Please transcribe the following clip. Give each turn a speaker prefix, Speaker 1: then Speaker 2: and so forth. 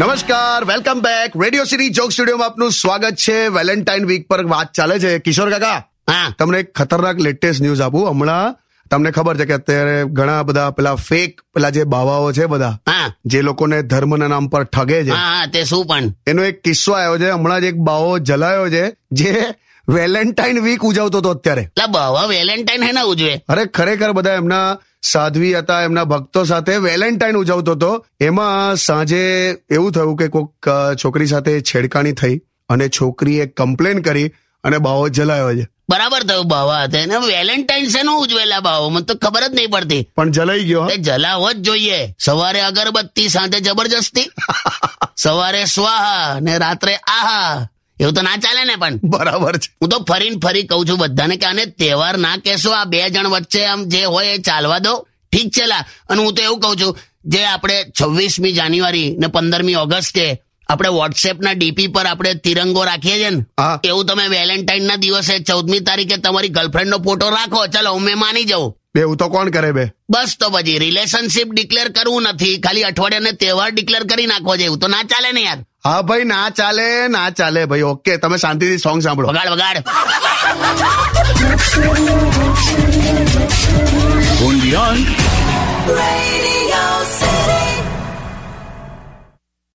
Speaker 1: નમસ્કાર welcome back Radio City joke સ્ટુડિયોમાં આપનું સ્વાગત છે. વેલેન્ટાઇન વીક પર વાત ચાલે છે. કિશોર કાકા
Speaker 2: હા.
Speaker 1: તમને એક ખતરનાક લેટેસ્ટ ન્યૂઝ આપું. હમણાં તમને ખબર છે કે અત્યારે ઘણા બધા પેલા ફેક પેલા જે બાવાઓ છે બધા જે લોકોને ધર્મના નામ પર ઠગે છે.
Speaker 2: તે શું પણ?
Speaker 1: એનો એક કિસ્સો આવ્યો છે. હમણાં જ એક બાવો જલાયો છે જે વેલેન્ટાઇન વીક ઉજવતો હતો અત્યારે.
Speaker 2: બાવા વેલેન્ટાઇન હે ના ઉજવે?
Speaker 1: અરે ખરેખર બધા એમના સાધ્વી હતા એમના ભક્તો સાથે વેલેન્ટાઇન ઉજવતો હતો. એમાં સાંજે એવું થયું કે કોઈક છોકરી સાથે છેડકાણી થઈ અને છોકરીએ કમ્પ્લેન કરી અને બાવો જલાયો છે.
Speaker 2: બરાબર થયું બાવા હતા ને વેલેન્ટાઇન છે નું ઉજવેલા બાવો મને તો ખબર જ નહીં પડતી.
Speaker 1: પણ જલાઈ ગયો
Speaker 2: એ જલાવો જ જોઈએ. સવારે અગરબત્તી સાંજે જબરજસ્તી. સવારે સ્વાહા ને રાત્રે આહા. એવું તો ના ચાલે ને પણ.
Speaker 1: બરાબર છે.
Speaker 2: હું તો ફરીને ફરી કહું છું બધાને કે આને તહેવાર ના કહેશો આ બે જણ વચ્ચે આમ જે હોય એ ચાલવા દો. ઠીક છે લા. અને હું તો એવું કહું છું જે આપણે છવ્વીસમી જાન્યુઆરી ને પંદરમી ઓગસ્ટે આપણે વોટ્સએપના ડીપી પર આપણે તિરંગો રાખીએ છીએ ને એવું તમે વેલેન્ટાઇન ના દિવસે ચૌદમી તારીખે તમારી ગર્લફ્રેન્ડ નો ફોટો રાખો. ચલો હું મેં માની જાઉં.
Speaker 1: એવું તો કોણ કરે બે?
Speaker 2: બસ તો પછી રિલેશનશિપ ડિક્લેર કરવું નથી. ખાલી અઠવાડિયાને તહેવાર ડિક્લેર કરી નાખવો છે. એવું તો ના ચાલે ને યાર.
Speaker 1: હા ભાઈ ના ચાલે ના ચાલે ભાઈ. ઓકે તમે શાંતિથી સોંગ સાંભળો.
Speaker 2: વગાડ વગાડ.